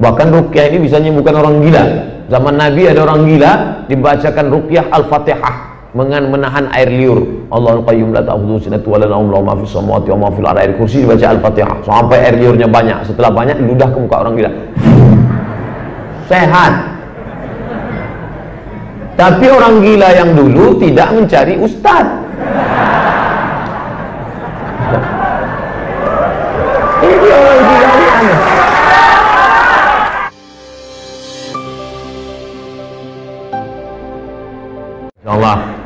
Bahkan rukyah ini bisa menyembuhkan orang gila. Zaman Nabi ada orang gila dibacakan rukyah Al-Fatihah dengan menahan air liur. Allahul qayyum la ta'khudhuhu sinatun wa la nawm lahu ma fis samawati wa ma fil ardi. Kursi dibaca Al-Fatihah sampai air liurnya banyak. Setelah banyak ludah ke muka orang gila. Sehat. Tapi orang gila yang dulu tidak mencari ustaz.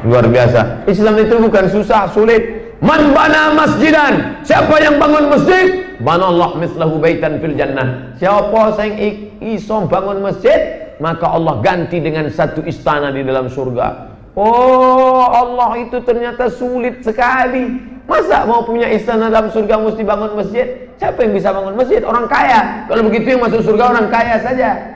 Luar biasa. Islam itu bukan susah, sulit. Man bana masjidan. Siapa yang bangun masjid? Bana Allah mislahu baitan fil jannah. Siapa yang iso bangun masjid, maka Allah ganti dengan satu istana di dalam surga. Oh, Allah itu ternyata sulit sekali. Masa mau punya istana dalam surga mesti bangun masjid? Siapa yang bisa bangun masjid? Orang kaya. Kalau begitu yang masuk surga orang kaya saja.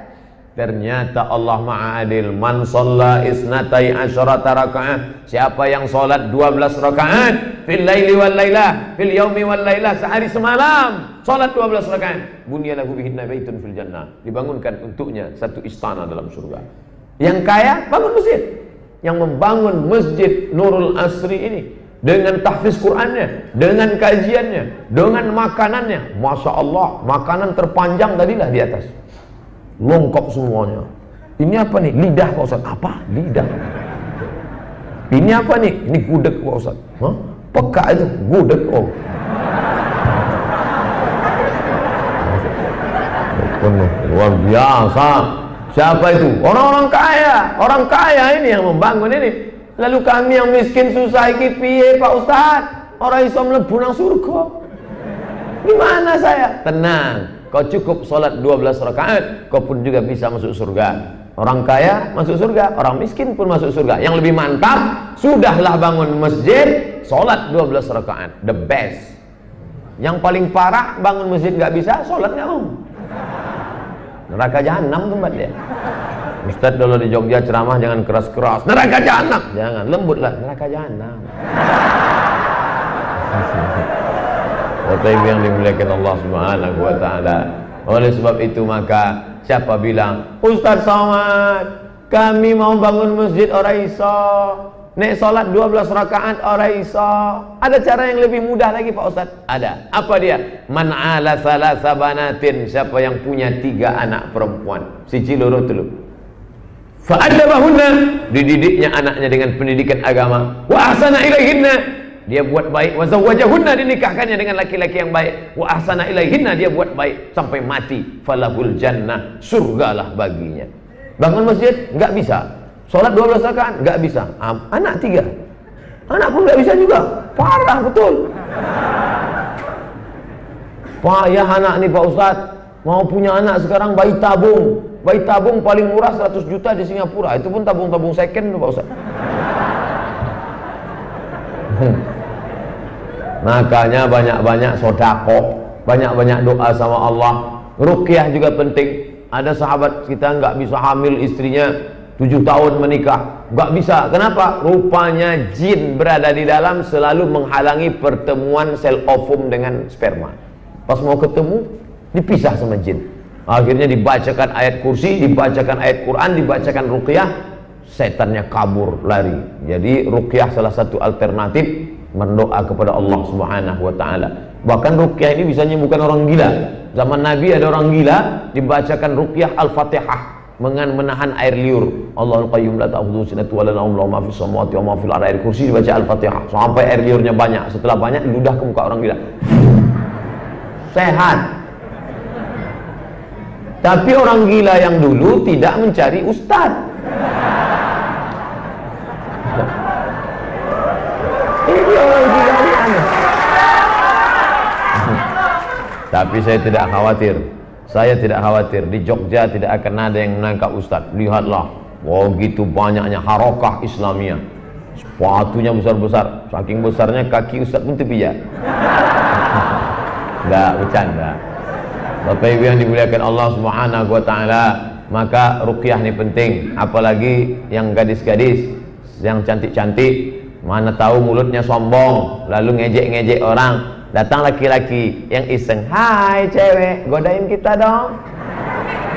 Ternyata Allah Maha Adil. Man isnatai asyarata rakaat. Siapa yang salat 12 rakaat fil laili wal laila, fil yaumi wal laila sehari semalam. Salat 12 rakaat. Bunyalahu bihinna baitun fil jannah. Dibangunkan untuknya satu istana dalam surga. Yang kaya bangun masjid. Yang membangun masjid Nurul Asri ini dengan tahfiz Qurannya, dengan kajiannya, dengan makanannya. Masya Allah, makanan terpanjang tadilah di atas lengkap semuanya. Ini apa nih? Lidah Pak Ustaz. Apa? Lidah. Ini apa nih? Ini gudeg Pak Ustaz. Hah? peka itu. Gudeg oh. Luar biasa. Siapa itu? Orang-orang kaya. Orang kaya ini yang membangun ini. Lalu kami yang miskin susah iki piye Pak Ustaz? Orang Islam mlebu nang surga. Gimana saya? Tenang Kau cukup sholat 12 rakaat, kau pun juga bisa masuk surga. Orang kaya masuk surga, orang miskin pun masuk surga. Yang lebih mantap, sudahlah bangun masjid, sholat 12 rakaat. The best. Yang paling parah, bangun masjid nggak bisa, sholat nggak mau. Neraka jahanam tempat dia. Ustaz dulu di Jogja ceramah jangan keras-keras. Neraka jahanam. Jangan, lembutlah. Neraka jahanam. Ibu yang dimuliakan Allah Subhanahu wa taala. Oleh sebab itu maka siapa bilang, "Ustaz Somad, kami mau bangun masjid orang iso. Nek salat 12 rakaat orang iso. Ada cara yang lebih mudah lagi Pak Ustaz? Ada. Apa dia? Man ala salasa banatin. Siapa yang punya tiga anak perempuan. Siji loro telu. Fa'adabahunna. Dididiknya anaknya dengan pendidikan agama. Wa ahsana ilaihinna dia buat baik. Wa zawwajahunna dinikahkannya dengan laki-laki yang baik. Wa ahsana ilaihinna dia buat baik sampai mati. Falahul jannah surgalah baginya. Bangun masjid enggak bisa. Salat 12 rakaat enggak bisa. Anak tiga. Anak pun enggak bisa juga. Parah betul. Payah anak nih Pak Ustaz. Mau punya anak sekarang bayi tabung. Bayi tabung paling murah 100 juta di Singapura. Itu pun tabung-tabung second Pak Ustaz Makanya banyak-banyak sodako, banyak-banyak doa sama Allah. Rukyah juga penting. Ada sahabat kita nggak bisa hamil istrinya tujuh tahun menikah, nggak bisa. Kenapa? Rupanya jin berada di dalam selalu menghalangi pertemuan sel ovum dengan sperma. Pas mau ketemu, dipisah sama jin. Akhirnya dibacakan ayat kursi, dibacakan ayat Quran, dibacakan rukyah, setannya kabur lari. Jadi rukyah salah satu alternatif berdoa kepada Allah Subhanahu wa taala. Bahkan ruqyah ini bisa menyembuhkan orang gila. Zaman Nabi ada orang gila dibacakan ruqyah Al-Fatihah dengan menahan air liur. Allahul qayyum la ta'khudhuhu sinatun wa la nawm lahu ma fis samawati wa ma fil ardi. Kursi dibaca Al-Fatihah sampai air liurnya banyak. Setelah banyak ludah ke muka orang gila. Sehat. Tapi orang gila yang dulu tidak mencari ustaz. Tapi saya tidak khawatir. Saya tidak khawatir. Di Jogja tidak akan ada yang menangkap Ustaz. Lihatlah. Oh gitu banyaknya harokah Islamia. Sepatunya besar-besar. Saking besarnya kaki Ustaz pun terpijak. Enggak, bercanda. Bapak Ibu yang dimuliakan Allah Subhanahu wa taala, maka ruqyah ini penting, apalagi yang gadis-gadis, yang cantik-cantik, Mana tahu mulutnya sombong, lalu ngejek-ngejek orang. Datang laki-laki yang iseng, "Hai cewek, godain kita dong."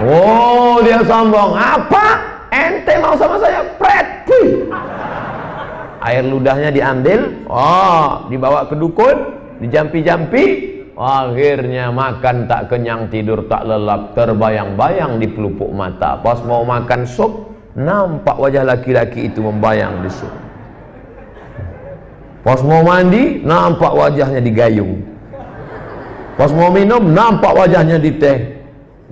Oh, dia sombong. Apa? Ente mau sama saya? Pret. Air ludahnya diambil, oh, dibawa ke dukun, dijampi-jampi, akhirnya makan tak kenyang, tidur tak lelap, terbayang-bayang di pelupuk mata. Pas mau makan sup, nampak wajah laki-laki itu membayang di sup. Pas mau mandi, nampak wajahnya digayung. Pas mau minum, nampak wajahnya di teh.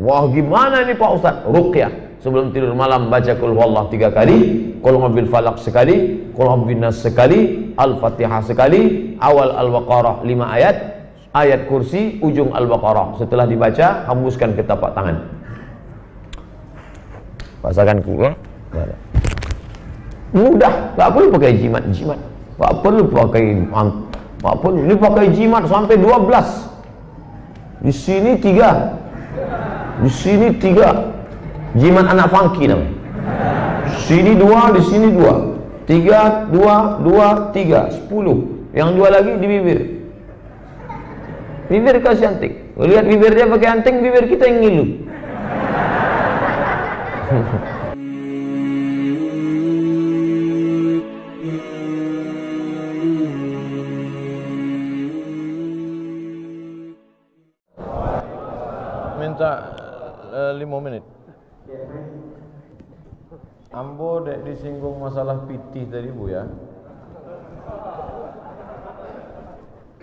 Wah gimana ini Pak Ustaz? Ruqyah. Sebelum tidur malam baca kul Allah tiga kali, kul bil falak sekali, kul nas sekali, al-fatihah sekali, awal al-baqarah lima ayat, ayat kursi ujung al-baqarah. Setelah dibaca, hembuskan ke tapak tangan. Pasakan kuku. Mudah, tak perlu pakai jimat-jimat. Tak perlu pakai tak perlu. Ini pakai jimat sampai 12. Di sini tiga. Di sini tiga. Jimat anak funky namanya. Sini dua, di sini dua. Tiga, dua, dua, tiga. Sepuluh. Yang dua lagi di bibir. Bibir kasih anting. Lihat bibir dia pakai anting, bibir kita yang ngilu. minta uh, lima menit. Ambo dek disinggung masalah pitih tadi bu ya.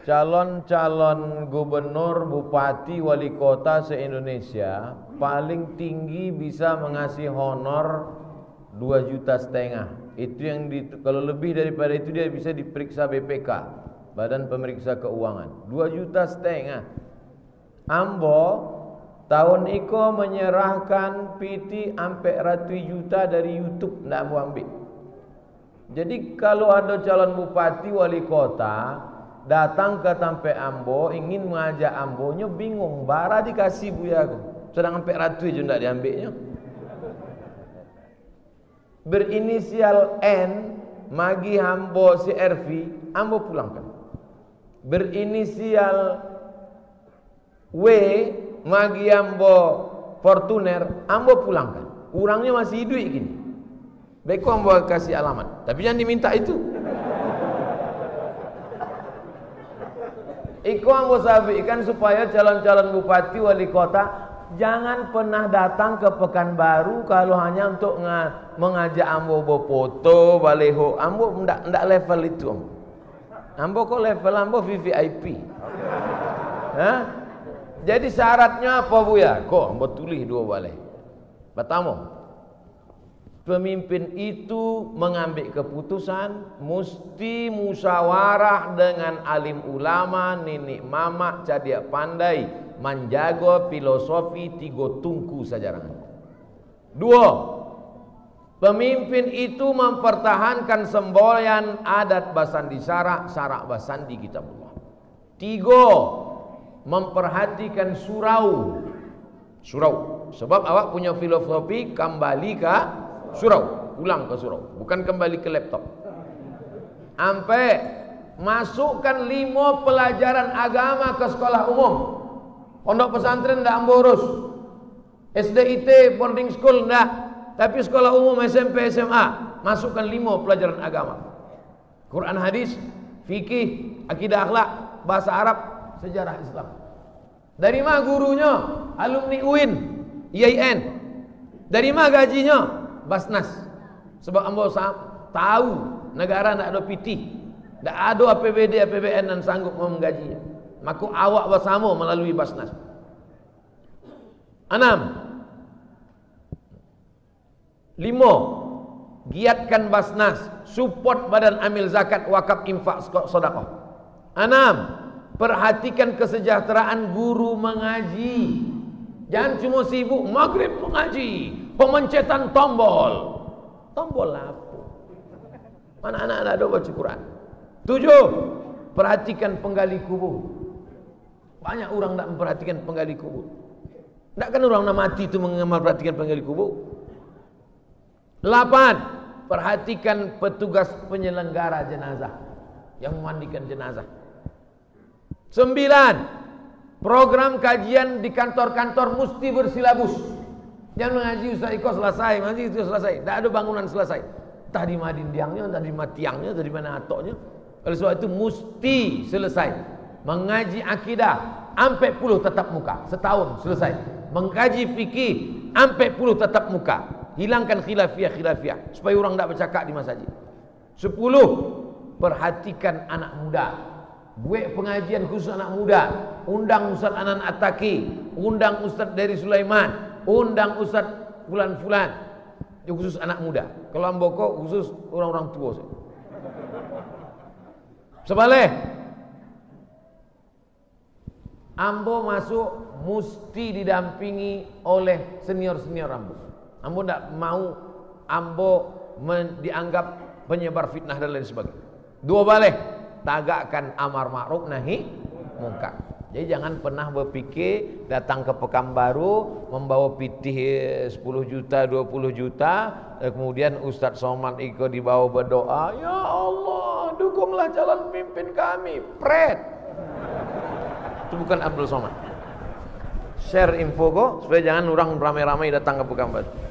Calon-calon gubernur, bupati, wali kota se-Indonesia paling tinggi bisa mengasih honor 2 juta setengah. Itu yang di, kalau lebih daripada itu dia bisa diperiksa BPK, Badan Pemeriksa Keuangan. 2 juta setengah. Ambo Tahun iko menyerahkan PT sampai ratus juta dari YouTube nak mau ambil. Jadi kalau ada calon bupati wali kota datang ke Tampe Ambo ingin mengajak Ambonya bingung bara dikasih buya aku. Sedang sampai ratus je ndak diambilnya. Berinisial N magi Ambo CRV Ambo pulangkan. Berinisial W magi ambo Fortuner, ambo pulangkan. Kurangnya masih hidup gini. Baik ambo kasih alamat, tapi jangan diminta itu. Iko ambo sabikan supaya calon-calon bupati wali kota jangan pernah datang ke Pekanbaru kalau hanya untuk mengajak ambo foto baleho. Ambo ndak ndak level itu. Ambo kok level ambo VVIP. Hah? Jadi syaratnya apa bu ya? Kok betulih dua balik. Pertama, pemimpin itu mengambil keputusan mesti musyawarah dengan alim ulama, nenek mama, cadia pandai, menjaga filosofi tiga tungku sejarah. Dua, pemimpin itu mempertahankan semboyan adat basandi sarak, sarak basandi kitabullah. Tiga, memperhatikan surau. Surau. Sebab awak punya filosofi kembali ke surau, pulang ke surau, bukan kembali ke laptop. Sampai masukkan lima pelajaran agama ke sekolah umum. Pondok pesantren tidak urus. SDIT boarding school tidak. Tapi sekolah umum SMP SMA masukkan lima pelajaran agama. Quran hadis, fikih, akidah akhlak, bahasa Arab, sejarah Islam. Dari mana gurunya? Alumni UIN, IAIN. Dari mana gajinya? Basnas. Sebab ambo tahu negara tidak ada PT. Tidak ada APBD, APBN dan sanggup menggajinya. Maka awak bersama melalui Basnas. Enam. Lima. Giatkan Basnas. Support badan amil zakat wakaf infak sodakoh. Enam. Perhatikan kesejahteraan guru mengaji. Jangan cuma sibuk maghrib mengaji, pemencetan tombol. Tombol apa? Mana anak-anak ada baca Quran? Tujuh, perhatikan penggali kubur. Banyak orang tak memperhatikan penggali kubur. Tak kan orang nak mati itu memperhatikan penggali kubur. Lapan, perhatikan petugas penyelenggara jenazah yang memandikan jenazah. Sembilan, program kajian di kantor-kantor mesti bersilabus. Jangan mengaji Ustaz Iko selesai, mengaji itu selesai. Tidak ada bangunan selesai. Entah di Madindiangnya, entah di Matiangnya, entah di mana atoknya. Oleh sebab itu mesti selesai. Mengaji akidah, sampai puluh tetap muka. Setahun selesai. Mengkaji fikih, sampai puluh tetap muka. Hilangkan khilafiyah-khilafiyah. Supaya orang tidak bercakap di masjid. Sepuluh, perhatikan anak muda. Buat pengajian khusus anak muda. Undang Ustaz Anan Ataki. Undang Ustaz dari Sulaiman. Undang Ustaz Fulan-Fulan. Khusus anak muda. Kalau Amboko khusus orang-orang tua. Sebalik. Ambo masuk mesti didampingi oleh senior-senior Ambo. Ambo tidak mau Ambo dianggap penyebar fitnah dan lain sebagainya. Dua balik. Tagakkan amar ma'ruf nahi munkar. Jadi jangan pernah berpikir datang ke Pekanbaru membawa pitih 10 juta, 20 juta, kemudian Ustadz Somad Iko dibawa berdoa, "Ya Allah, dukunglah jalan pimpin kami." Pret. Itu bukan Abdul Somad. Share info kok supaya jangan orang ramai-ramai datang ke Pekanbaru.